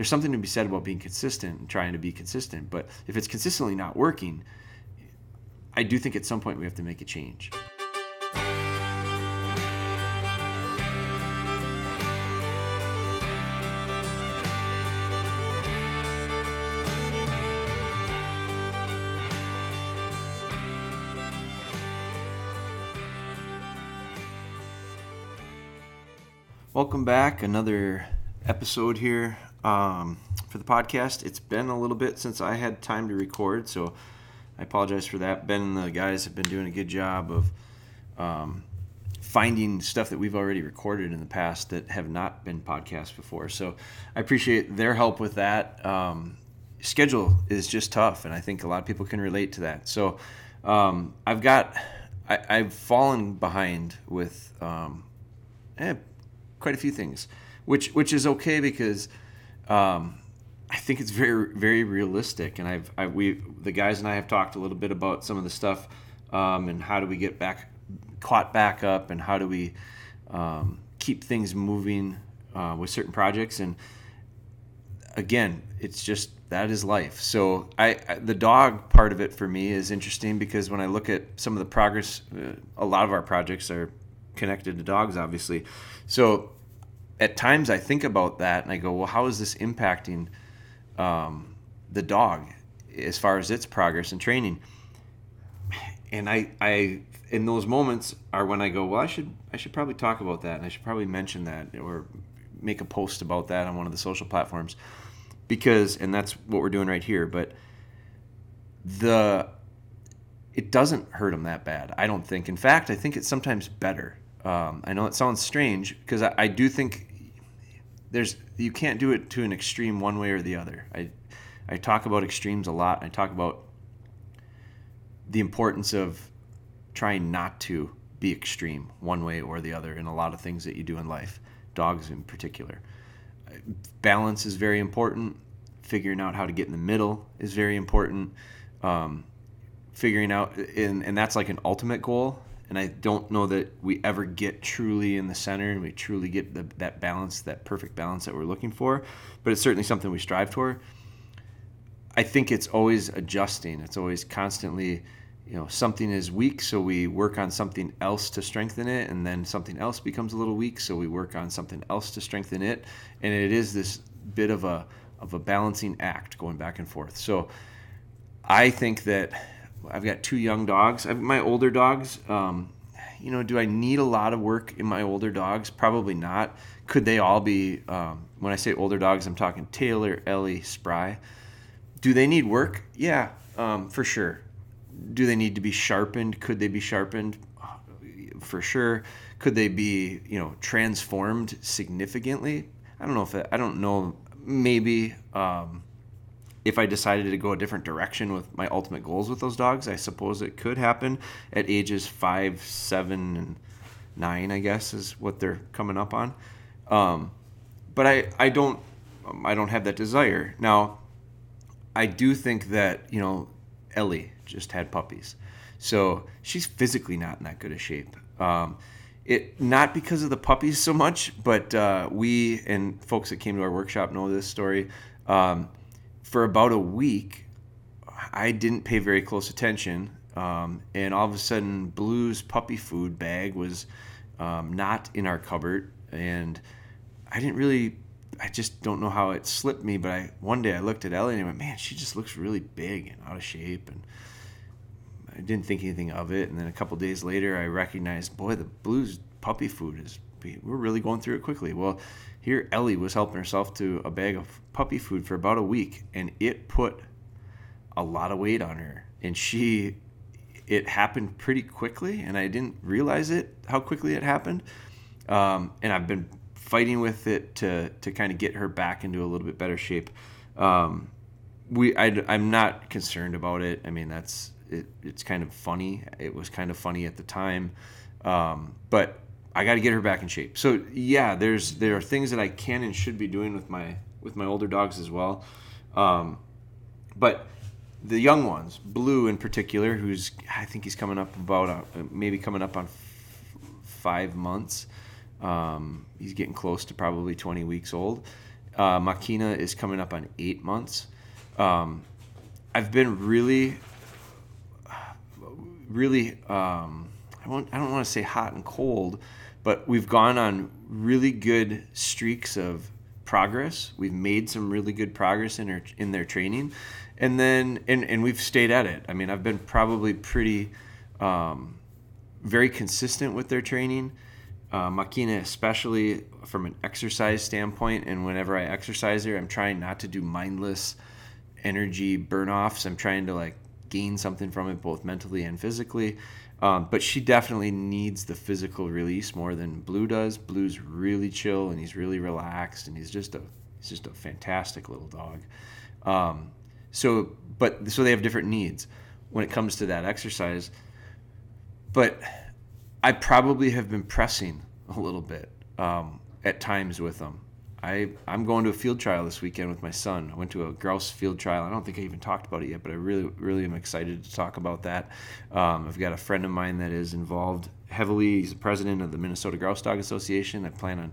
there's something to be said about being consistent and trying to be consistent. But if it's consistently not working, I do think at some point we have to make a change. Welcome back. Another episode here um, for the podcast. It's been a little bit since I had time to record, so I apologize for that. Ben and the guys have been doing a good job of um, finding stuff that we've already recorded in the past that have not been podcast before. So I appreciate their help with that. Um, schedule is just tough, and I think a lot of people can relate to that. So um, I've got, I, have fallen behind with. Um, eh, quite a few things, which which is okay because um, I think it's very very realistic. And I've I, we the guys and I have talked a little bit about some of the stuff um, and how do we get back caught back up and how do we um, keep things moving uh, with certain projects and again it's just that is life so I, I, the dog part of it for me is interesting because when i look at some of the progress uh, a lot of our projects are connected to dogs, obviously. So at times I think about that and I go, well, how is this impacting um, the dog as far as its progress and training? And I, I, in those moments are when I go, well, I should, I should probably talk about that, and I should probably mention that or make a post about that on one of the social platforms, because, and that's what we're doing right here. But the, it doesn't hurt them that bad. I don't think. In fact, I think it's sometimes better um, I know it sounds strange because I, I, do think there's you can't do it to an extreme one way or the other. I I talk about extremes a lot. I talk about the importance of trying not to be extreme one way or the other in a lot of things that you do in life, dogs in particular. Balance is very important. Figuring out how to get in the middle is very important. Um, figuring out, and, and that's like an ultimate goal and I don't know that we ever get truly in the center and we truly get the, that balance, that perfect balance that we're looking for. But it's certainly something we strive for. I think it's always adjusting. It's always constantly, you know, something is weak, so we work on something else to strengthen it, and then something else becomes a little weak, so we work on something else to strengthen it. And it is this bit of a of a balancing act going back and forth. So I think that I've got two young dogs. I've, my older dogs, um, you know, do I need a lot of work in my older dogs? Probably not. Could they all be? Um, when I say older dogs, I'm talking Taylor, Ellie, Spry. Do they need work? Yeah, um, for sure. Do they need to be sharpened? Could they be sharpened? For sure. Could they be, you know, transformed significantly? I don't know if I don't know. Maybe. Um, if I decided to go a different direction with my ultimate goals with those dogs, I suppose it could happen at ages five, seven, and nine. I guess is what they're coming up on. Um, but I, I don't, I don't have that desire now. I do think that you know, Ellie just had puppies, so she's physically not in that good a shape. Um, it not because of the puppies so much, but uh, we and folks that came to our workshop know this story. Um, for about a week, I didn't pay very close attention. Um, and all of a sudden, Blue's puppy food bag was um, not in our cupboard. And I didn't really, I just don't know how it slipped me. But I one day I looked at Ellie and I went, man, she just looks really big and out of shape. And I didn't think anything of it. And then a couple days later, I recognized, boy, the Blue's puppy food is, we're really going through it quickly. Well, here, Ellie was helping herself to a bag of puppy food for about a week, and it put a lot of weight on her. And she, it happened pretty quickly, and I didn't realize it how quickly it happened. Um, and I've been fighting with it to to kind of get her back into a little bit better shape. Um, we, I, am not concerned about it. I mean, that's it, it's kind of funny. It was kind of funny at the time, um, but I got to get her back in shape. So yeah, there's there are things that I can and should be doing with my with my older dogs as well. Um, but the young ones, Blue in particular, who's I think he's coming up about uh, maybe coming up on f- five months. Um, he's getting close to probably 20 weeks old. Uh, Makina is coming up on eight months. Um, I've been really, really. Um, I won't. I don't want to say hot and cold, but we've gone on really good streaks of progress. We've made some really good progress in our in their training, and then and and we've stayed at it. I mean, I've been probably pretty, um, very consistent with their training uh, Makina, especially from an exercise standpoint. And whenever I exercise her, I'm trying not to do mindless energy burn offs. I'm trying to like gain something from it, both mentally and physically. Um, but she definitely needs the physical release more than Blue does. Blue's really chill and he's really relaxed and he's just a he's just a fantastic little dog. Um, so, but so they have different needs when it comes to that exercise. But I probably have been pressing a little bit um, at times with them. I, I'm going to a field trial this weekend with my son. I went to a grouse field trial. I don't think I even talked about it yet, but I really, really am excited to talk about that. Um, I've got a friend of mine that is involved heavily. He's the president of the Minnesota Grouse Dog Association. I plan on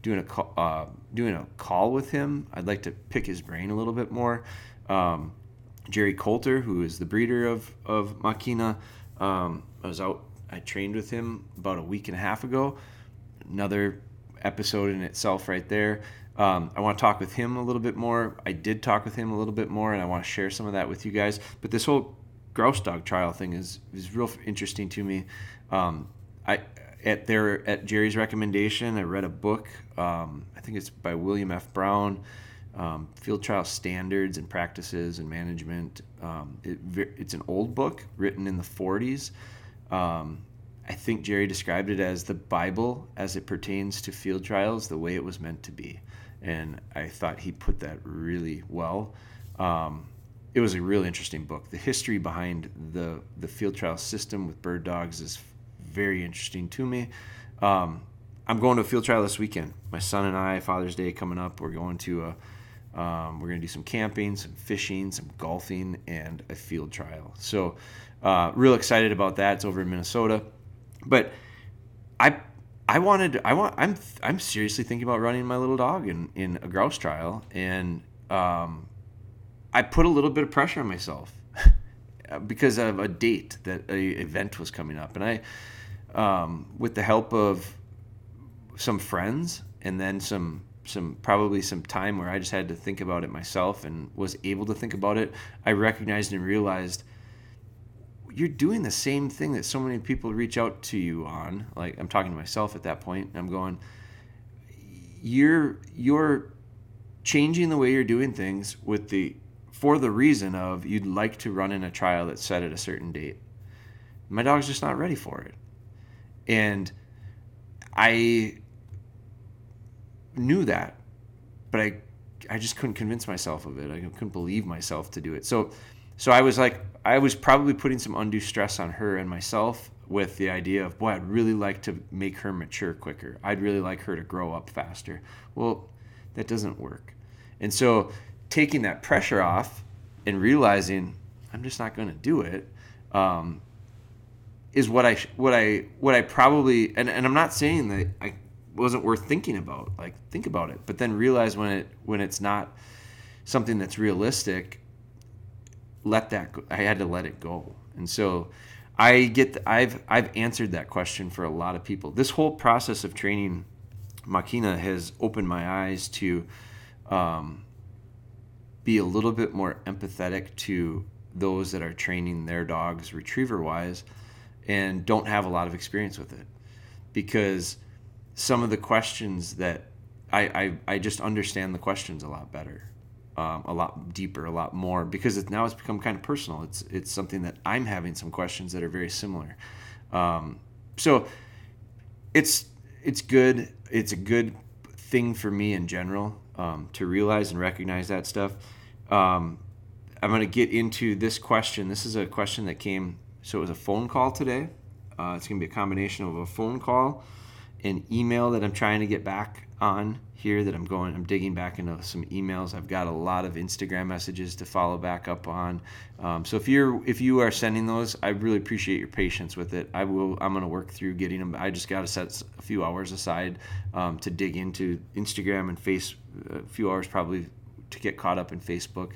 doing a call, uh, doing a call with him. I'd like to pick his brain a little bit more. Um, Jerry Coulter, who is the breeder of of Makina, um, I was out I trained with him about a week and a half ago. Another episode in itself, right there. Um, I want to talk with him a little bit more. I did talk with him a little bit more, and I want to share some of that with you guys. But this whole grouse dog trial thing is is real interesting to me. Um, I at their at Jerry's recommendation, I read a book. Um, I think it's by William F. Brown. Um, field trial standards and practices and management. Um, it, it's an old book written in the 40s, um, I think Jerry described it as the Bible as it pertains to field trials, the way it was meant to be. And I thought he put that really well. Um, it was a really interesting book. The history behind the, the field trial system with bird dogs is very interesting to me. Um, I'm going to a field trial this weekend. My son and I, Father's Day coming up, we're going to a um, we're going to do some camping, some fishing, some golfing, and a field trial. So uh, real excited about that. It's over in Minnesota, but I I wanted I want I'm I'm seriously thinking about running my little dog in in a grouse trial, and um, I put a little bit of pressure on myself because of a date that a event was coming up, and I um, with the help of some friends and then some some probably some time where I just had to think about it myself and was able to think about it. I recognized and realized you're doing the same thing that so many people reach out to you on. Like I'm talking to myself at that point, and I'm going, you're you're changing the way you're doing things with the for the reason of you'd like to run in a trial that's set at a certain date. My dog's just not ready for it, and I knew that, but I I just couldn't convince myself of it. I couldn't believe myself to do it. So so I was like, I was probably putting some undue stress on her and myself with the idea of, boy, I'd really like to make her mature quicker. I'd really like her to grow up faster. Well, that doesn't work. And so taking that pressure off and realizing I'm just not going to do it um, is what I what I what I probably and, and I'm not saying that I wasn't worth thinking about. Like think about it, but then realize when it when it's not something that's realistic let that go. I had to let it go. And so I get the, I've I've answered that question for a lot of people. This whole process of training Makina has opened my eyes to um, be a little bit more empathetic to those that are training their dogs retriever wise and don't have a lot of experience with it because some of the questions that I, I, I just understand the questions a lot better um, a lot deeper, a lot more because it, now it's become kind of personal. It's it's something that I'm having some questions that are very similar. Um, so it's it's good. It's a good thing for me in general um, to realize and recognize that stuff. Um, I'm going to get into this question. This is a question that came. So it was a phone call today. Uh, it's going to be a combination of a phone call, an email that I'm trying to get back on here that I'm going, I'm digging back into some emails. I've got a lot of Instagram messages to follow back up on. Um, so if you're if you are sending those, I really appreciate your patience with it. I will. I'm going to work through getting them. I just got to set a few hours aside um, to dig into Instagram and face a few hours probably to get caught up in Facebook,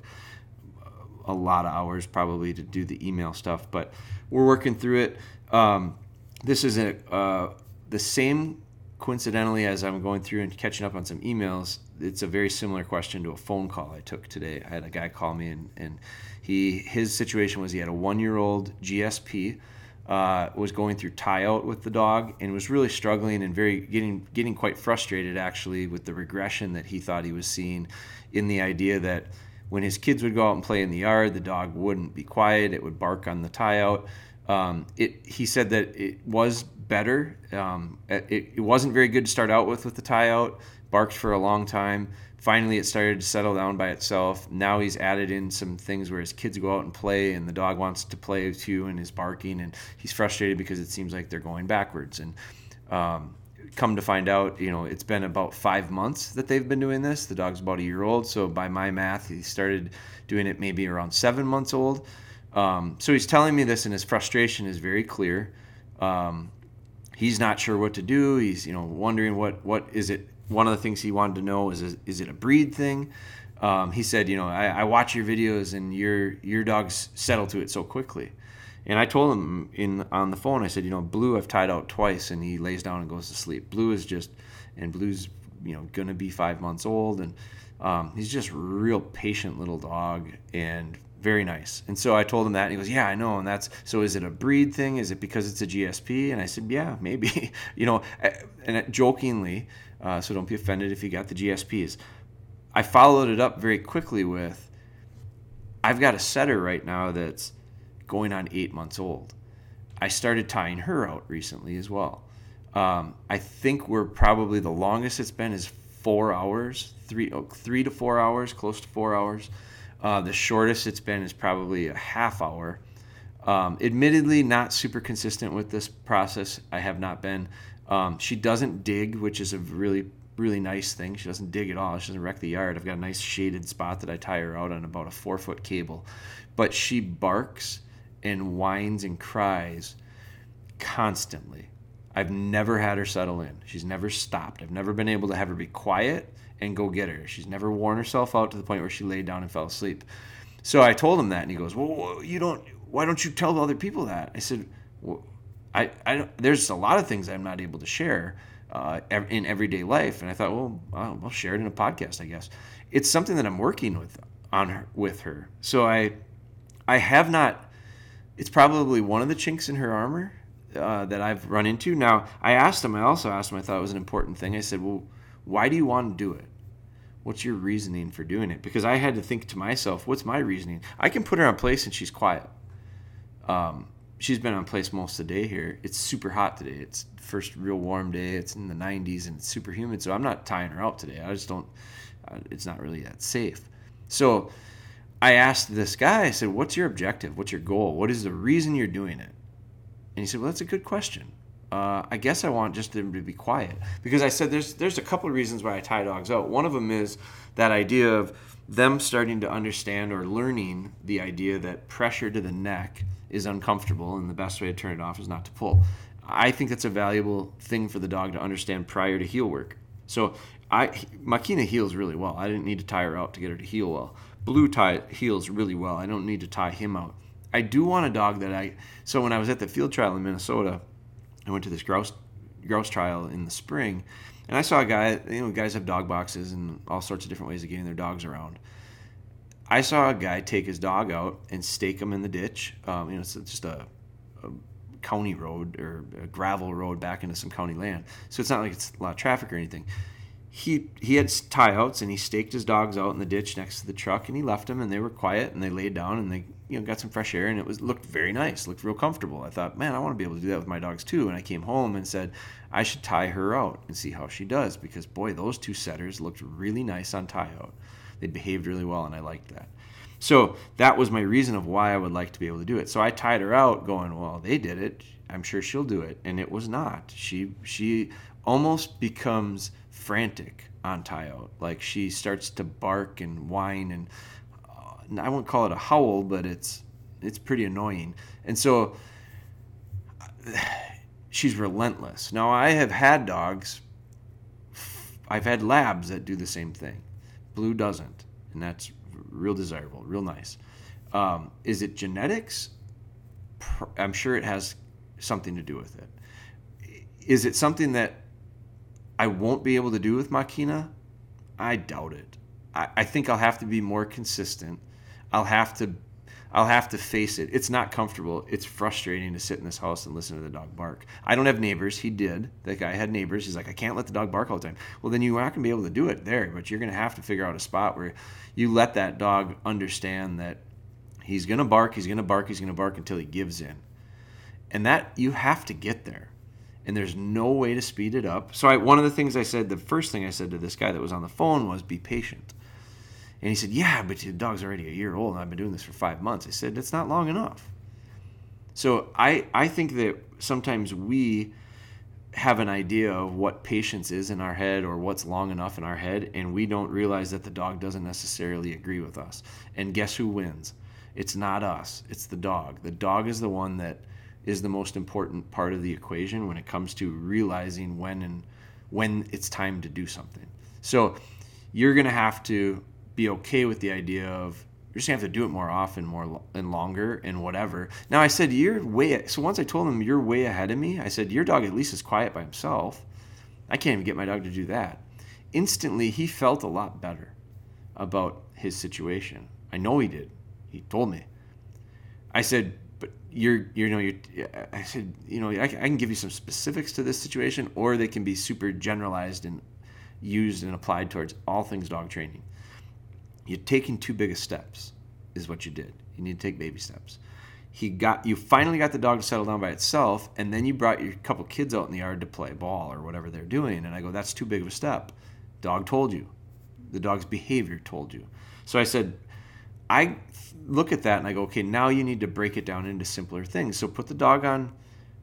a lot of hours probably to do the email stuff, but we're working through it. Um, this is a, uh, the same coincidentally as I'm going through and catching up on some emails. It's a very similar question to a phone call I took today. I had a guy call me and, and he his situation was he had a one year old GSP. Uh, was going through tie out with the dog and was really struggling and very getting getting quite frustrated actually with the regression that he thought he was seeing in the idea that when his kids would go out and play in the yard, the dog wouldn't be quiet; it would bark on the tie out. Um, it, he said that it was better. Um, it, it wasn't very good to start out with with the tie out. Barked for a long time. Finally, it started to settle down by itself. Now he's added in some things where his kids go out and play, and the dog wants to play too, and is barking, and he's frustrated because it seems like they're going backwards. And um, come to find out, you know, it's been about five months that they've been doing this. The dog's about a year old, so by my math, he started doing it maybe around seven months old. Um, so he's telling me this, and his frustration is very clear. Um, he's not sure what to do. He's you know wondering what what is it. One of the things he wanted to know is is it a breed thing? Um, he said, you know, I, I, watch your videos and your your dogs settle to it so quickly. And I told him in on the phone, I said, you know, Blue I've tied out twice and he lays down and goes to sleep. Blue is just, and Blue's you know gonna be five months old and um, he's just real patient little dog and very nice. And so I told him that, and he goes, "Yeah, I know." And that's so. Is it a breed thing? Is it because it's a GSP? And I said, "Yeah, maybe." you know, and jokingly, uh, so don't be offended if you got the GSPs. I followed it up very quickly with, "I've got a setter right now that's going on eight months old. I started tying her out recently as well. Um, I think we're probably the longest it's been is four hours, three oh, three to four hours, close to four hours." Uh, the shortest it's been is probably a half hour. Um, admittedly, not super consistent with this process. I have not been. Um, she doesn't dig, which is a really, really nice thing. She doesn't dig at all. She doesn't wreck the yard. I've got a nice shaded spot that I tie her out on about a four foot cable. But she barks and whines and cries constantly. I've never had her settle in. She's never stopped. I've never been able to have her be quiet and go get her. She's never worn herself out to the point where she laid down and fell asleep. So I told him that, and he goes, "Well, you don't. Why don't you tell other people that?" I said, well, I, I there's a lot of things I'm not able to share uh, in everyday life, and I thought, well, I'll share it in a podcast, I guess. It's something that I'm working with on her with her. So I, I have not. It's probably one of the chinks in her armor uh, that I've run into. Now I asked him. I also asked him. I thought it was an important thing. I said, well, why do you want to do it? What's your reasoning for doing it? Because I had to think to myself, what's my reasoning? I can put her on place and she's quiet. Um, she's been on place most of the day here. It's super hot today. It's first real warm day. It's in the 90s and it's super humid. So I'm not tying her out today. I just don't. Uh, it's not really that safe. So I asked this guy. I said, "What's your objective? What's your goal? What is the reason you're doing it?" And he said, "Well, that's a good question uh, I guess I want just them to be quiet because I said there's there's a couple of reasons why I tie dogs out. One of them is that idea of them starting to understand or learning the idea that pressure to the neck is uncomfortable and the best way to turn it off is not to pull. I think that's a valuable thing for the dog to understand prior to heel work. So I Makina heels really well. I didn't need to tie her out to get her to heel well. Blue tie heels really well. I don't need to tie him out. I do want a dog that I so when I was at the field trial in Minnesota, I went to this grouse grouse trial in the spring, and I saw a guy. You know, guys have dog boxes and all sorts of different ways of getting their dogs around. I saw a guy take his dog out and stake him in the ditch. Um, you know, it's just a, a, county road or a gravel road back into some county land, so it's not like it's a lot of traffic or anything. He he had tie outs and he staked his dogs out in the ditch next to the truck and he left them and they were quiet and they laid down and they you know got some fresh air and it was looked very nice, looked real comfortable. I thought, man, I want to be able to do that with my dogs too. And I came home and said, I should tie her out and see how she does because boy, those two setters looked really nice on tie out. They behaved really well and I liked that. So that was my reason of why I would like to be able to do it. So I tied her out, going, well, they did it. I'm sure she'll do it, and it was not. She she almost becomes frantic on out. Like she starts to bark and whine and I won't call it a howl, but it's it's pretty annoying. And so she's relentless. Now I have had dogs. I've had labs that do the same thing. Blue doesn't, and that's real desirable, real nice. Um, is it genetics? I'm sure it has something to do with it. Is it something that I won't be able to do with Makina? I doubt it. I, I think I'll have to be more consistent. I'll have to I'll have to face it. It's not comfortable. It's frustrating to sit in this house and listen to the dog bark. I don't have neighbors. He did. That guy had neighbors. He's like, I can't let the dog bark all the time. Well, then you aren't going to be able to do it there, but you're going to have to figure out a spot where you let that dog understand that he's going to bark, he's going to bark, he's going to bark until he gives in. And that, you have to get there. And there's no way to speed it up. So, I, one of the things I said, the first thing I said to this guy that was on the phone was be patient and he said, Yeah, but the dog's already a year old and I've been doing this for five months. I said, That's not long enough. So I, I think that sometimes we have an idea of what patience is in our head or what's long enough in our head, and we don't realize that the dog doesn't necessarily agree with us. And guess who wins? It's not us, it's the dog. The dog is the one that is the most important part of the equation when it comes to realizing when and when it's time to do something. So you're going to have to be okay with the idea of you're just gonna have to do it more often, more and longer, and whatever. Now I said you're way. So once I told him you're way ahead of me, I said your dog at least is quiet by himself. I can't even get my dog to do that. Instantly, he felt a lot better about his situation. I know he did. He told me. I said, but you're, you know, you. I said, you know, I, I can give you some specifics to this situation, or they can be super generalized and used and applied towards all things dog training. You're taking too big of steps is what you did. You need to take baby steps. He got you finally got the dog to settle down by itself and then you brought your couple kids out in the yard to play ball or whatever they're doing and i go that's too big of a step. Dog told you. The dog's behavior told you. So i said i look at that and i go okay now you need to break it down into simpler things so put the dog on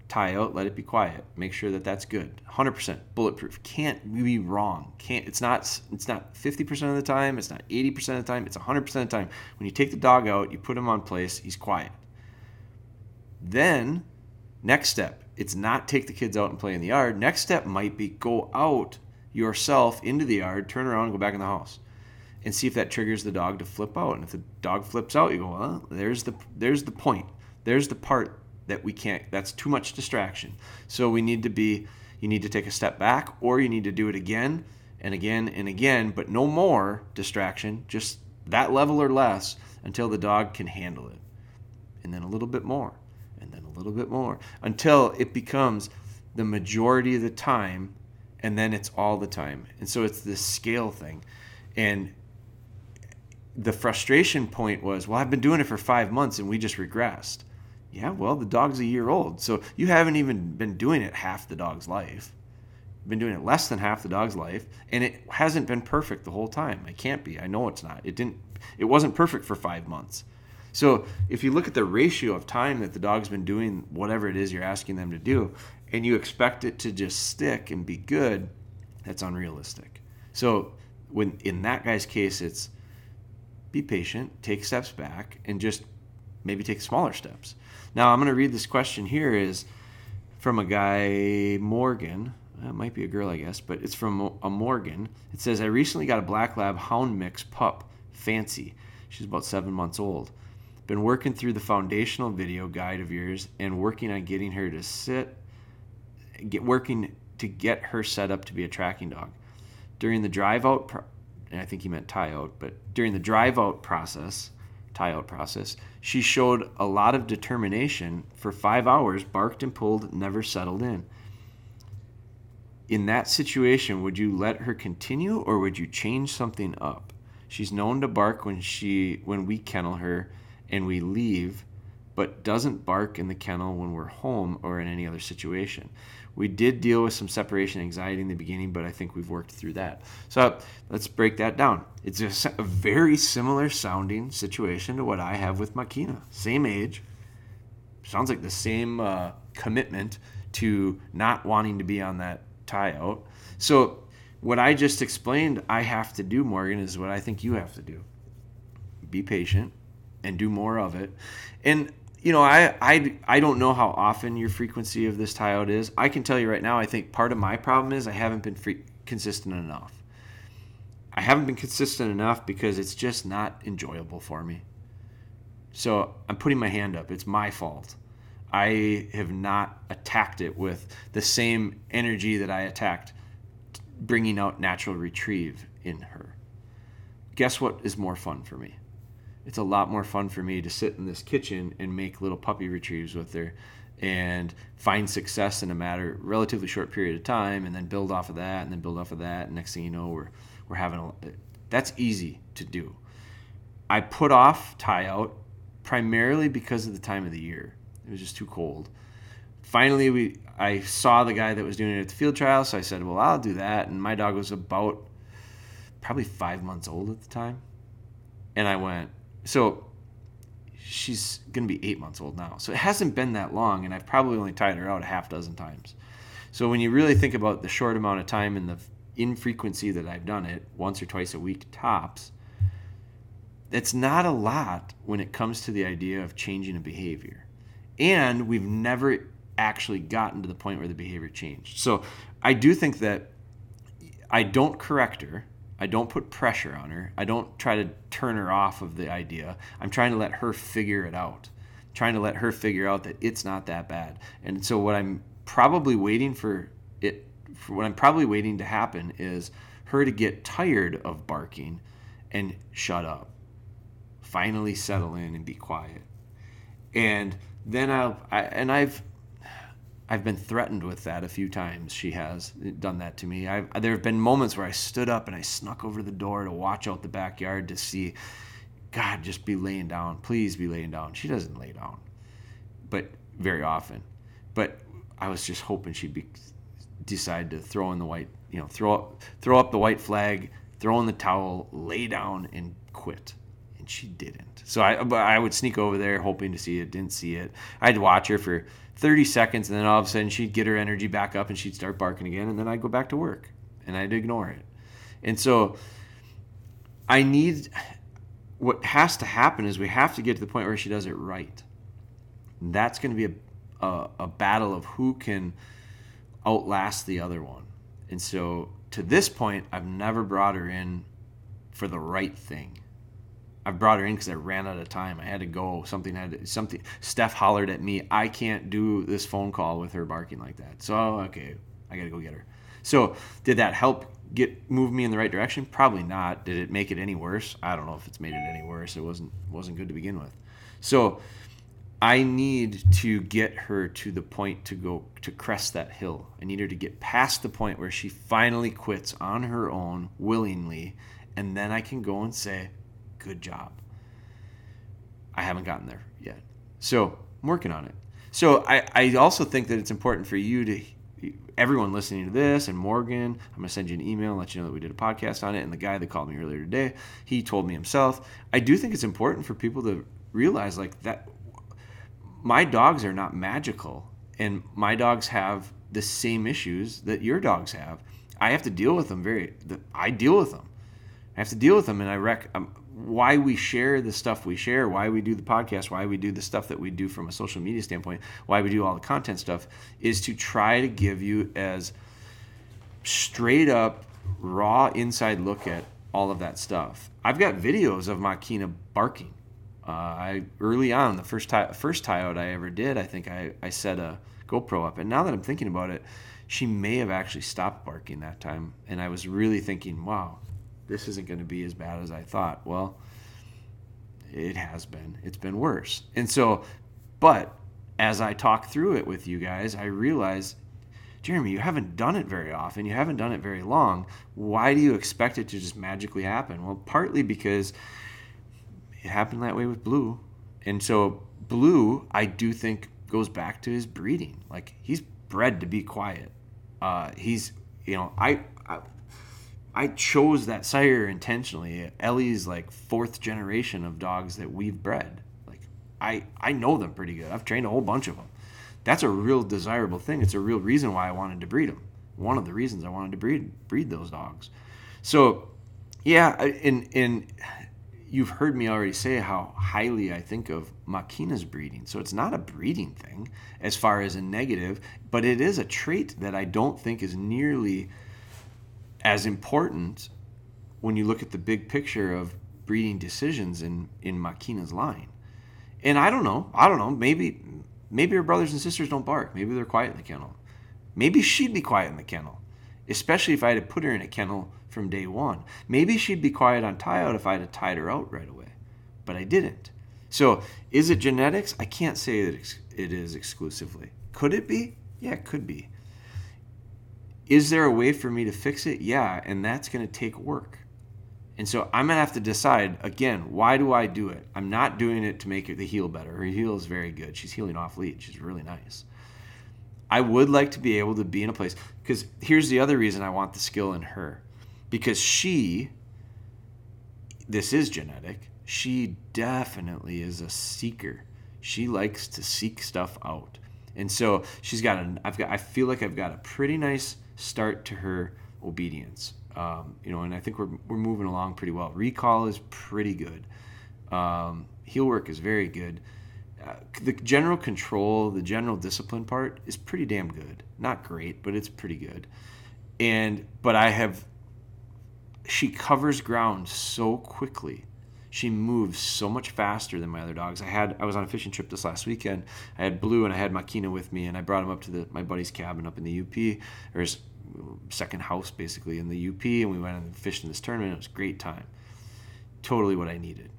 tie out, let it be quiet. Make sure that that's good. 100% bulletproof. Can't be wrong. Can't. It's not. It's not 50% of the time. It's not 80% of the time. It's 100% of the time. When you take the dog out, you put him on place. He's quiet. Then, next step. It's not take the kids out and play in the yard. Next step might be go out yourself into the yard, turn around, go back in the house, and see if that triggers the dog to flip out. And if the dog flips out, you go, well, there's the there's the point. There's the part that we can't that's too much distraction. So we need to be you need to take a step back or you need to do it again and again and again but no more distraction just that level or less until the dog can handle it. And then a little bit more and then a little bit more until it becomes the majority of the time and then it's all the time. And so it's this scale thing. And the frustration point was well i've been doing it for five months and we just regressed yeah, well, the dog's a year old. So you haven't even been doing it half the dog's life. You've been doing it less than half the dog's life, and it hasn't been perfect the whole time. It can't be. I know it's not. It didn't it wasn't perfect for 5 months. So if you look at the ratio of time that the dog's been doing whatever it is you're asking them to do, and you expect it to just stick and be good, that's unrealistic. So when in that guy's case, it's be patient, take steps back, and just maybe take smaller steps. Now I'm going to read this question here is from a guy Morgan. That might be a girl, I guess, but it's from a Morgan. It says, I recently got a black lab hound mix pup, Fancy. She's about seven months old. Been working through the foundational video guide of yours and working on getting her to sit, get working to get her set up to be a tracking dog. During the drive out, and I think he meant tie out, but during the drive out process, tie out process, she showed a lot of determination for five hours, barked and pulled, never settled in. In that situation, would you let her continue or would you change something up? She's known to bark when she when we kennel her and we leave, but doesn't bark in the kennel when we're home or in any other situation. We did deal with some separation anxiety in the beginning, but I think we've worked through that. So let's break that down. It's a, a very similar sounding situation to what I have with Makina. Same age, sounds like the same uh, commitment to not wanting to be on that tie out. So what I just explained, I have to do, Morgan, is what I think you have to do. Be patient and do more of it. And you know, I, I I don't know how often your frequency of this tie out is. I can tell you right now. I think part of my problem is I haven't been free, consistent enough. I haven't been consistent enough because it's just not enjoyable for me. So I'm putting my hand up. It's my fault. I have not attacked it with the same energy that I attacked bringing out natural retrieve in her. Guess what is more fun for me? It's a lot more fun for me to sit in this kitchen and make little puppy retrieves with her and find success in a matter relatively short period of time and then build off of that and then build off of that. And next thing you know we're we're having a that's easy to do. I put off tie out primarily because of the time of the year. It was just too cold. Finally we i saw the guy that was doing it at the field trial so i said well i'll do that. And my dog was about probably five months old at the time. And i went so she's going to be eight months old now. So it hasn't been that long, and I've probably only tied her out a half dozen times. So when you really think about the short amount of time and the infrequency that I've done it, once or twice a week tops, it's not a lot when it comes to the idea of changing a behavior. And we've never actually gotten to the point where the behavior changed. So I do think that I don't correct her I don't put pressure on her. I don't try to turn her off of the idea. I'm trying to let her figure it out. I'm trying to let her figure out that it's not that bad. And so what I'm probably waiting for it for what I'm probably waiting to happen is her to get tired of barking and shut up. Finally settle in and be quiet. And then I'll I, and I've I've been threatened with that a few times. She has done that to me. I've, there have been moments where I stood up and I snuck over the door to watch out the backyard to see, God, just be laying down. Please be laying down. She doesn't lay down, but very often. But I was just hoping she'd be decide to throw in the white, you know, throw up, throw up the white flag, throw in the towel, lay down, and quit. And she didn't. So I, I would sneak over there hoping to see it. Didn't see it. I'd watch her for 30 seconds, and then all of a sudden she'd get her energy back up and she'd start barking again, and then I'd go back to work and I'd ignore it. And so I need what has to happen is we have to get to the point where she does it right. And that's going to be a, a, a battle of who can outlast the other one. And so to this point, I've never brought her in for the right thing. I brought her in because I ran out of time. I had to go. Something had to, something. Steph hollered at me. I can't do this phone call with her barking like that. So okay, I got to go get her. So did that help get move me in the right direction? Probably not. Did it make it any worse? I don't know if it's made it any worse. It wasn't wasn't good to begin with. So I need to get her to the point to go to crest that hill. I need her to get past the point where she finally quits on her own willingly, and then I can go and say, good job. I haven't gotten there yet. So I'm working on it. So I, I also think that it's important for you to, everyone listening to this, and Morgan, I'm going to send you an email and let you know that we did a podcast on it. And the guy that called me earlier today, he told me himself. I do think it's important for people to realize like that my dogs are not magical and my dogs have the same issues that your dogs have. I have to deal with them very, I deal with them. I have to deal with them, and I rec. Um, why we share the stuff we share, why we do the podcast, why we do the stuff that we do from a social media standpoint, why we do all the content stuff, is to try to give you as straight up, raw inside look at all of that stuff. I've got videos of Makina barking. Uh, I early on the first tie, first tie out I ever did, I think I, I set a GoPro up, and now that I'm thinking about it, she may have actually stopped barking that time, and I was really thinking, wow, this isn't going to be as bad as I thought. Well, it has been. It's been worse. And so, but as I talk through it with you guys, I realize, Jeremy, you haven't done it very often. You haven't done it very long. Why do you expect it to just magically happen? Well, partly because it happened that way with Blue. And so, Blue, I do think, goes back to his breeding. Like, he's bred to be quiet. Uh, he's, you know, I, I chose that sire intentionally. Ellie's like fourth generation of dogs that we've bred. Like I I know them pretty good. I've trained a whole bunch of them. That's a real desirable thing. It's a real reason why I wanted to breed them. One of the reasons I wanted to breed breed those dogs. So, yeah, and and you've heard me already say how highly I think of Makina's breeding. So it's not a breeding thing as far as a negative, but it is a trait that I don't think is nearly as important when you look at the big picture of breeding decisions in in Makina's line. And I don't know. I don't know. Maybe maybe her brothers and sisters don't bark. Maybe they're quiet in the kennel. Maybe she'd be quiet in the kennel, especially if I had to put her in a kennel from day one. Maybe she'd be quiet on tie out if I had tied her out right away, but I didn't. So is it genetics? I can't say that it is exclusively. Could it be? Yeah, it could be. Is there a way for me to fix it? Yeah, and that's going to take work. And so I'm going to have to decide again, why do I do it? I'm not doing it to make the heel better. Her heel is very good. She's heeling off lead. She's really nice. I would like to be able to be in a place because here's the other reason I want the skill in her because she this is genetic. She definitely is a seeker. She likes to seek stuff out. And so she's got an, I've got I feel like I've got a pretty nice start to her obedience. Um, you know, and I think we're, we're moving along pretty well. Recall is pretty good. Um, heel work is very good. Uh, the general control, the general discipline part is pretty damn good. Not great, but it's pretty good. And but I have she covers ground so quickly. She moves so much faster than my other dogs. I had I was on a fishing trip this last weekend. I had Blue and I had Makina with me, and I brought him up to the my buddy's cabin up in the UP, or his second house basically in the UP, and we went and fished in this tournament. It was a great time. Totally what I needed.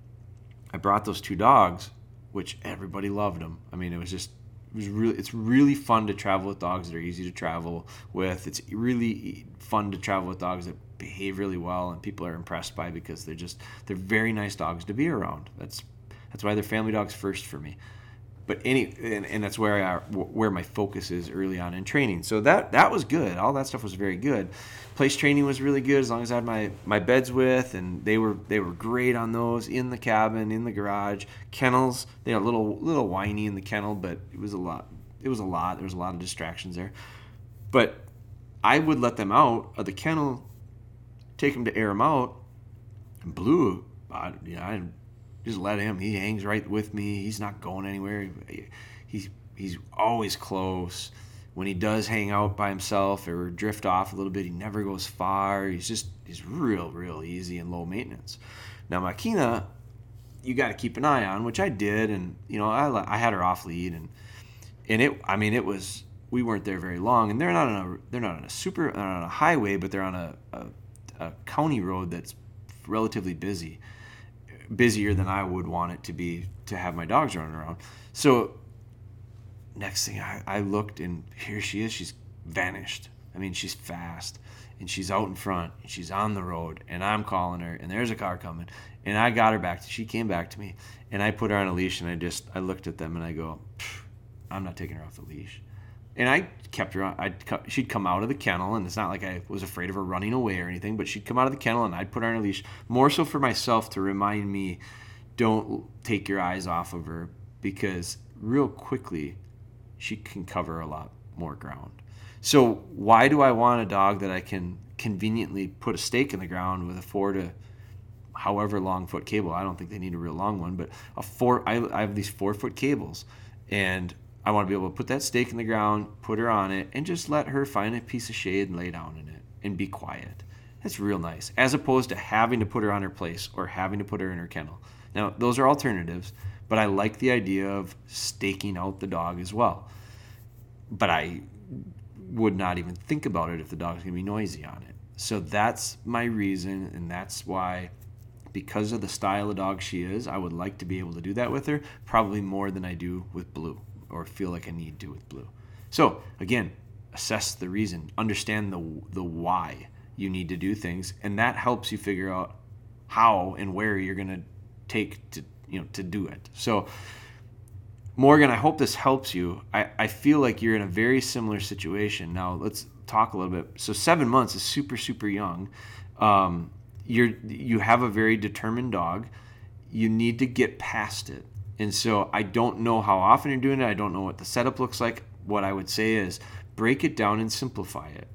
I brought those two dogs, which everybody loved them. I mean, it was just it was really it's really fun to travel with dogs that are easy to travel with. It's really fun to travel with dogs that behave really well and people are impressed by because they're just they're very nice dogs to be around. That's that's why they're family dogs first for me but any and, and that's where I, where my focus is early on in training. So that that was good. All that stuff was very good. Place training was really good as long as I had my my beds with, and they were they were great on those in the cabin, in the garage. Kennels, they are a little little whiny in the kennel, but it was a lot. It was a lot. There was a lot of distractions there, but I would let them out of the kennel, take him to air him out, and Blue, I, yeah, I just let him. He hangs right with me. He's not going anywhere. He's he's always close. When he does hang out by himself or drift off a little bit, he never goes far. He's just he's real real easy and low maintenance. Now Makina, you got to keep an eye on, which I did, and you know I I had her off lead and and it I mean it was we weren't there very long, and they're not on a they're not on a super on a highway, but they're on a, a, a county road that's relatively busy busier than I would want it to be to have my dogs running around. So next thing I, I looked and here she is. She's vanished. I mean, she's fast and she's out in front and she's on the road and I'm calling her and there's a car coming and I got her back. To, she came back to me and I put her on a leash and I just I looked at them and I go, I'm not taking her off the leash and I kept her on. I'd she'd come out of the kennel, and it's not like I was afraid of her running away or anything, but she'd come out of the kennel, and I'd put her on a leash, more so for myself to remind me, don't take your eyes off of her, because real quickly, she can cover a lot more ground. So why do I want a dog that I can conveniently put a stake in the ground with a four to however long foot cable? I don't think they need a real long one, but a four. I, I have these four foot cables, and I want to be able to put that stake in the ground, put her on it, and just let her find a piece of shade and lay down in it and be quiet. That's real nice, as opposed to having to put her on her place or having to put her in her kennel. Now, those are alternatives, but I like the idea of staking out the dog as well. But I would not even think about it if the dog's going to be noisy on it. So that's my reason, and that's why, because of the style of dog she is, I would like to be able to do that with her, probably more than I do with Blue or feel like I need to with blue. So again, assess the reason, understand the the why you need to do things, and that helps you figure out how and where you're to take to you know to do it. So Morgan, I hope this helps you. I, I feel like you're in a very similar situation. Now let's talk a little bit. So seven months is super super young. Um, you're you have a very determined dog. You need to get past it. And so I don't know how often you're doing it. I don't know what the setup looks like. What I would say is break it down and simplify it.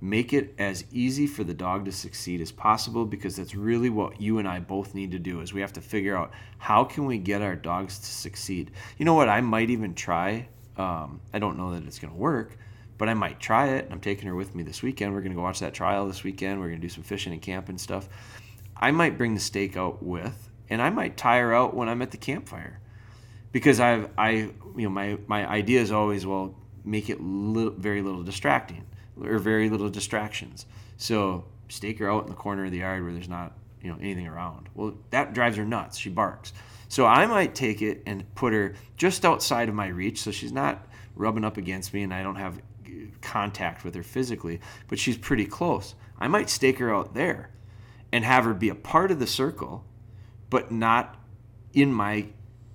Make it as easy for the dog to succeed as possible because that's really what you and I both need to do is we have to figure out how can we get our dogs to succeed. You know what? I might even try. Um, I don't know that it's going to work, but I might try it. I'm taking her with me this weekend. We're going to go watch that trial this weekend. We're going to do some fishing and camp and stuff. I might bring the stake out with, and I might tie her out when I'm at the campfire, because I've I you know my my idea is always well make it little, very little distracting or very little distractions. So stake her out in the corner of the yard where there's not you know anything around. Well, that drives her nuts. She barks. So I might take it and put her just outside of my reach, so she's not rubbing up against me, and I don't have uh, contact with her physically, but she's pretty close. I might stake her out there and have her be a part of the circle, but not in my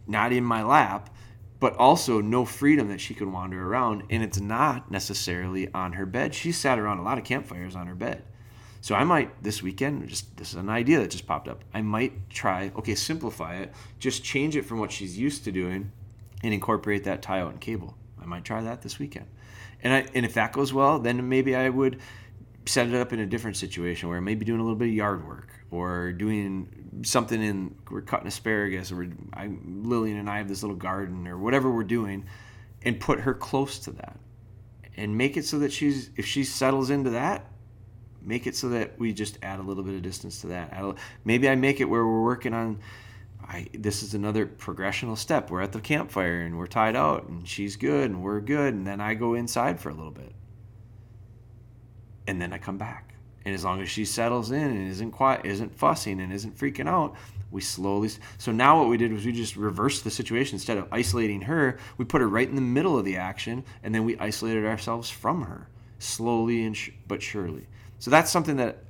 not in my lap, but also no freedom that she can wander around. And it's not necessarily on her bed. She sat around a lot of campfires on her bed. So I might this weekend, just this is an idea that just popped up. I might try, okay, simplify it, just change it from what she's used to doing and incorporate that tie out and cable. I might try that this weekend. And I and if that goes well, then maybe I would set it up in a different situation where maybe doing a little bit of yard work or doing something in we're cutting asparagus or I, Lillian and I have this little garden or whatever we're doing and put her close to that and make it so that she's if she settles into that make it so that we just add a little bit of distance to that maybe I make it where we're working on I, this is another progressional step. We're at the campfire and we're tied out, and she's good and we're good, and then I go inside for a little bit and then I come back. And as long as she settles in and isn't quiet, isn't fussing and isn't freaking out, we slowly. So now what we did was we just reversed the situation. Instead of isolating her, we put her right in the middle of the action, and then we isolated ourselves from her slowly and sh- but surely. So that's something that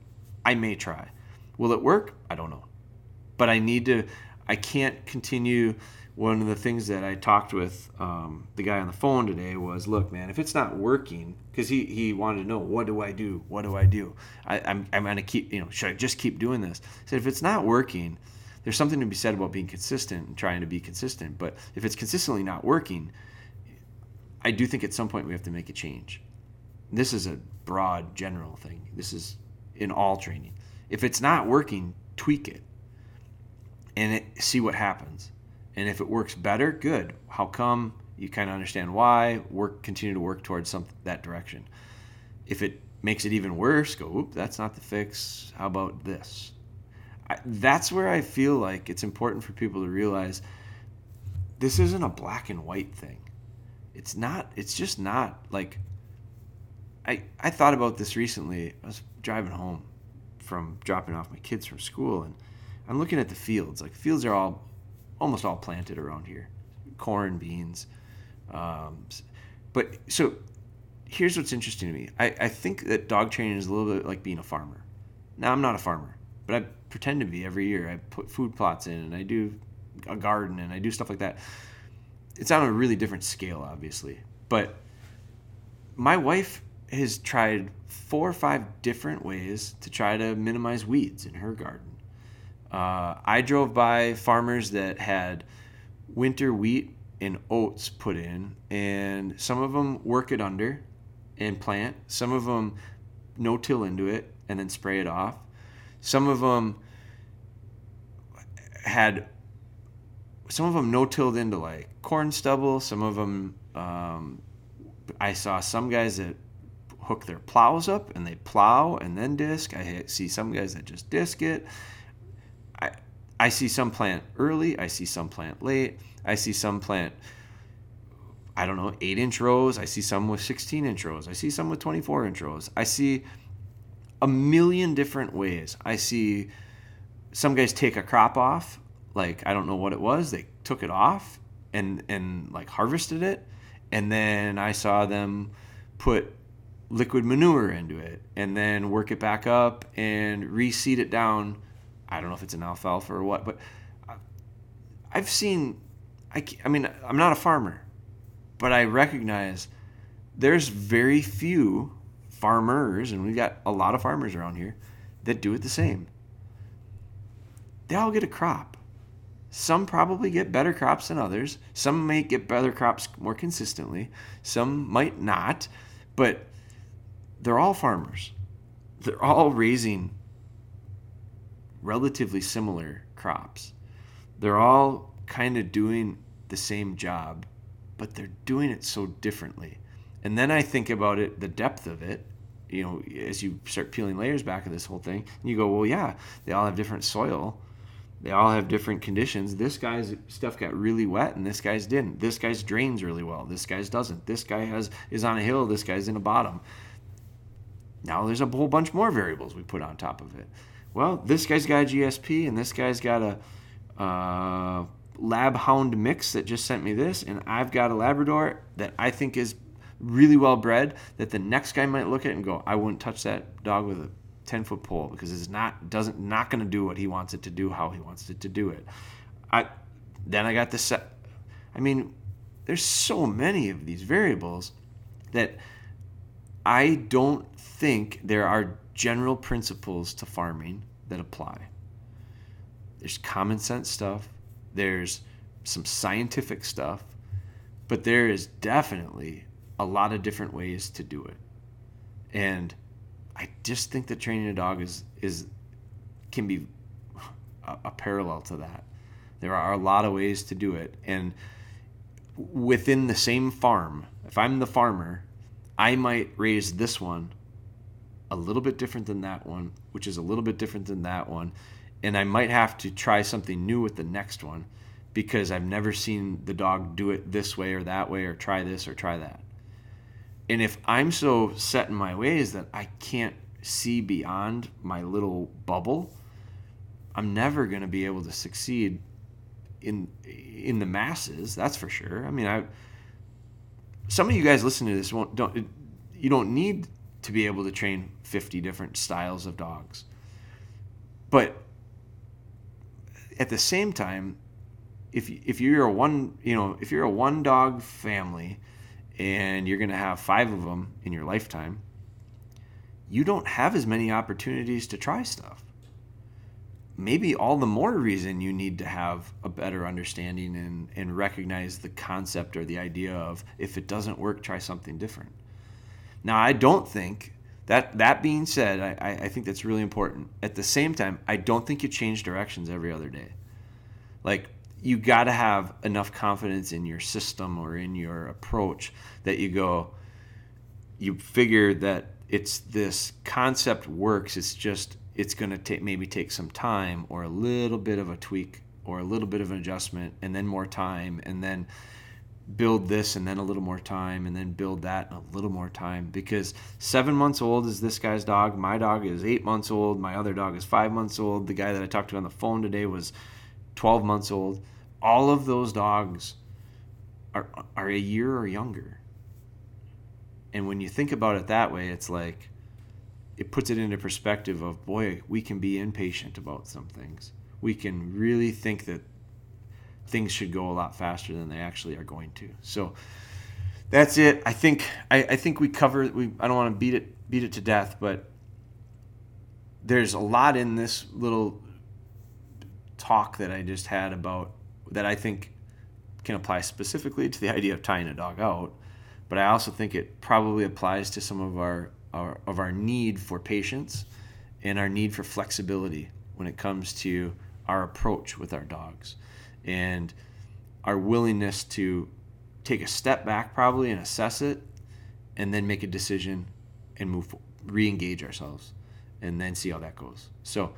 I may try. Will it work? I don't know, but I need to. I can't continue one of the things that I talked with um, the guy on the phone today was, look, man, if it's not working, because he, he wanted to know, what do I do? What do I do? I, I'm, I'm going to keep, you know, should I just keep doing this? Said, if it's not working, there's something to be said about being consistent and trying to be consistent. But if it's consistently not working, I do think at some point we have to make a change. This is a broad, general thing. This is in all training. If it's not working, tweak it and it, see what happens and if it works better, good. How come? You kind of understand why. Work, continue to work towards some that direction. If it makes it even worse, go. Oop, that's not the fix. How about this? I, that's where I feel like it's important for people to realize this isn't a black and white thing. It's not. It's just not like. I I thought about this recently. I was driving home from dropping off my kids from school, and I'm looking at the fields. Like fields are all almost all planted around here corn, beans. Um, but so here's what's interesting to me I, I think that dog training is a little bit like being a farmer. Now, I'm not a farmer, but I pretend to be every year. I put food plots in and I do a garden and I do stuff like that. It's on a really different scale, obviously. But my wife has tried four or five different ways to try to minimize weeds in her garden. Uh, I drove by farmers that had winter wheat and oats put in, and some of them work it under and plant. Some of them no till into it and then spray it off. Some of them had some of them no tilled into like corn stubble. Some of them um, I saw some guys that hook their plows up and they plow and then disc. I see some guys that just disc it. I see some plant early, I see some plant late, I see some plant, I don't know, eight inch rows, I see some with 16 inch rows, I see some with 24 inch rows. I see a million different ways. I see some guys take a crop off, like I don't know what it was, they took it off and and like harvested it, and then I saw them put liquid manure into it and then work it back up and reseed it down I don't know if it's an alfalfa or what, but I've seen. I, I mean, I'm not a farmer, but I recognize there's very few farmers, and we've got a lot of farmers around here that do it the same. They all get a crop. Some probably get better crops than others. Some may get better crops more consistently. Some might not, but they're all farmers. They're all raising relatively similar crops. They're all kind of doing the same job, but they're doing it so differently. And then I think about it, the depth of it, you know, as you start peeling layers back of this whole thing, and you go, well, yeah, they all have different soil. They all have different conditions. This guy's stuff got really wet and this guy's didn't. This guy's drains really well. This guy's doesn't. This guy has is on a hill, this guy's in a bottom. Now there's a whole bunch more variables we put on top of it. Well, this guy's got a GSP and this guy's got a uh, lab hound mix that just sent me this, and I've got a Labrador that I think is really well bred that the next guy might look at and go, I wouldn't touch that dog with a 10 foot pole because it's not doesn't not going to do what he wants it to do how he wants it to do it. I then I got the set. I mean, there's so many of these variables that I don't think there are general principles to farming that apply. There's common sense stuff, there's some scientific stuff, but there is definitely a lot of different ways to do it. And I just think that training a dog is is can be a, a parallel to that. There are a lot of ways to do it, and within the same farm, if I'm the farmer, I might raise this one a little bit different than that one, which is a little bit different than that one, and I might have to try something new with the next one because I've never seen the dog do it this way or that way or try this or try that. And if I'm so set in my ways that I can't see beyond my little bubble, I'm never going to be able to succeed in in the masses. That's for sure. I mean, I some of you guys listening to this won't don't you don't need to be able to train 50 different styles of dogs. But at the same time, if if you're a one, you know, if you're a one dog family and you're going to have five of them in your lifetime, you don't have as many opportunities to try stuff. Maybe all the more reason you need to have a better understanding and, and recognize the concept or the idea of if it doesn't work, try something different. Now, I don't think that that being said, I, I think that's really important. At the same time, I don't think you change directions every other day. Like you got to have enough confidence in your system or in your approach that you go you figure that it's this concept works it's just it's going to take maybe take some time or a little bit of a tweak or a little bit of an adjustment and then more time and then build this and then a little more time and then build that and a little more time because seven months old is this guy's dog my dog is eight months old my other dog is five months old the guy that i talked to on the phone today was 12 months old all of those dogs are are a year or younger. And when you think about it that way, it's like it puts it into perspective of boy, we can be impatient about some things. We can really think that things should go a lot faster than they actually are going to. So that's it. I think I, I think we cover. we I don't want to beat it beat it to death, but there's a lot in this little talk that I just had about that I think can apply specifically to the idea of tying a dog out, but I also think it probably applies to some of our, our of our need for patience and our need for flexibility when it comes to our approach with our dogs and our willingness to take a step back probably and assess it and then make a decision and move re-engage ourselves and then see how that goes so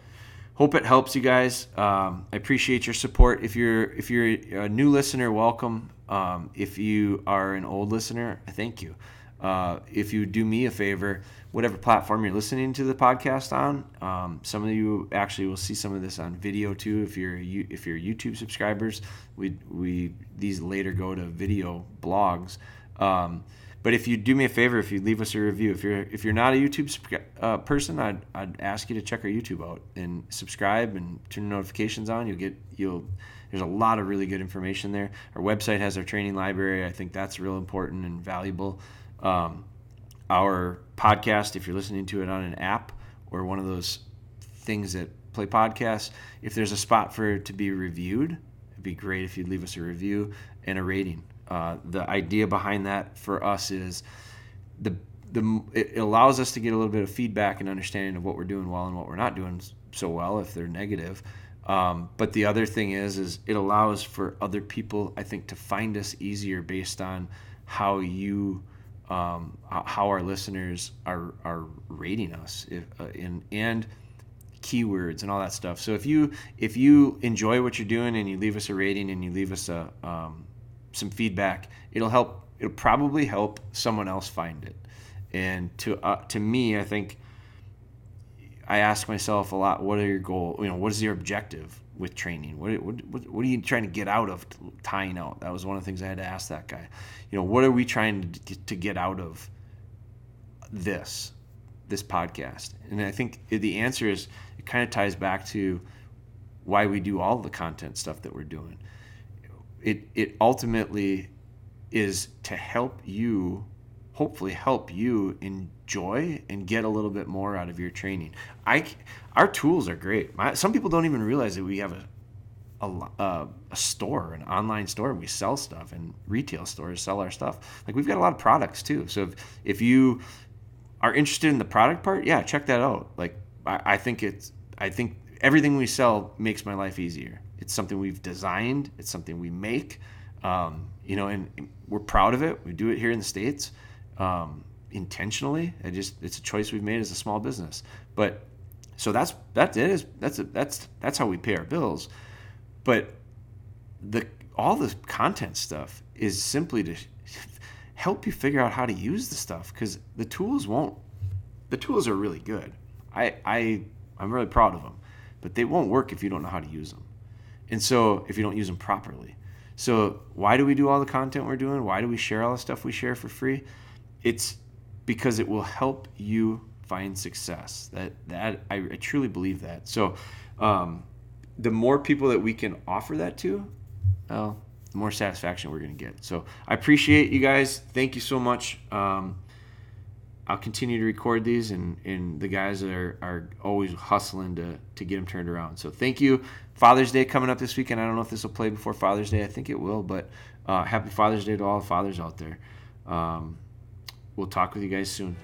hope it helps you guys. Um, I appreciate your support. If you're if you're a new listener, welcome. Um, if you are an old listener, thank you. Uh, if you do me a favor, whatever platform you're listening to the podcast on, um, some of you actually will see some of this on video too. If you're if you're YouTube subscribers, we we these later go to video blogs. Um, but if you do me a favor, if you leave us a review, if you're if you're not a YouTube uh, person, I'd, I'd ask you to check our YouTube out and subscribe and turn notifications on. You'll get you'll there's a lot of really good information there. Our website has our training library. I think that's real important and valuable. Um, our podcast, if you're listening to it on an app or one of those things that play podcasts, if there's a spot for it to be reviewed, it'd be great if you'd leave us a review and a rating. Uh, the idea behind that for us is the the it allows us to get a little bit of feedback and understanding of what we're doing well and what we're not doing so well if they're negative. Um, but the other thing is, is it allows for other people, I think, to find us easier based on how you um, how our listeners are are rating us if, uh, in, and keywords and all that stuff. So if you if you enjoy what you're doing and you leave us a rating and you leave us a um, some feedback, it'll help. It'll probably help someone else find it. And to uh, to me, I think I ask myself a lot: What are your goal? You know, what is your objective with training? What what what are you trying to get out of tying out? That was one of the things I had to ask that guy. You know, what are we trying to to get out of this this podcast? And I think the answer is it kind of ties back to why we do all the content stuff that we're doing. It it ultimately is to help you hopefully help you enjoy and get a little bit more out of your training. I, our tools are great. My, some people don't even realize that we have a, a, a, store, an online store. We sell stuff, and retail stores sell our stuff. Like we've got a lot of products too. So if, if you are interested in the product part, yeah, check that out. Like I, I think it's, I think everything we sell makes my life easier. It's something we've designed. It's something we make. Um, you know, and we're proud of it. We do it here in the states um, intentionally. I just it's a choice we've made as a small business. But so that's it is that's a, that's that's how we pay our bills. But the all the content stuff is simply to help you figure out how to use the stuff because the tools won't. The tools are really good. I I I'm really proud of them, but they won't work if you don't know how to use them. And so if you don't use them properly. So why do we do all the content we're doing? Why do we share all the stuff we share for free? it's because it will help you find success. That that I, I truly believe that. So, um, the more people that we can offer that to, well, the more satisfaction we're going to get. So I appreciate you guys. Thank you so much. Um, I'll continue to record these, and, and the guys are, are always hustling to, to get them turned around. So thank you. Father's Day coming up this weekend. I don't know if this will play before Father's Day. I think it will, but uh, happy Father's Day to all the fathers out there. Um, We'll talk with you guys soon.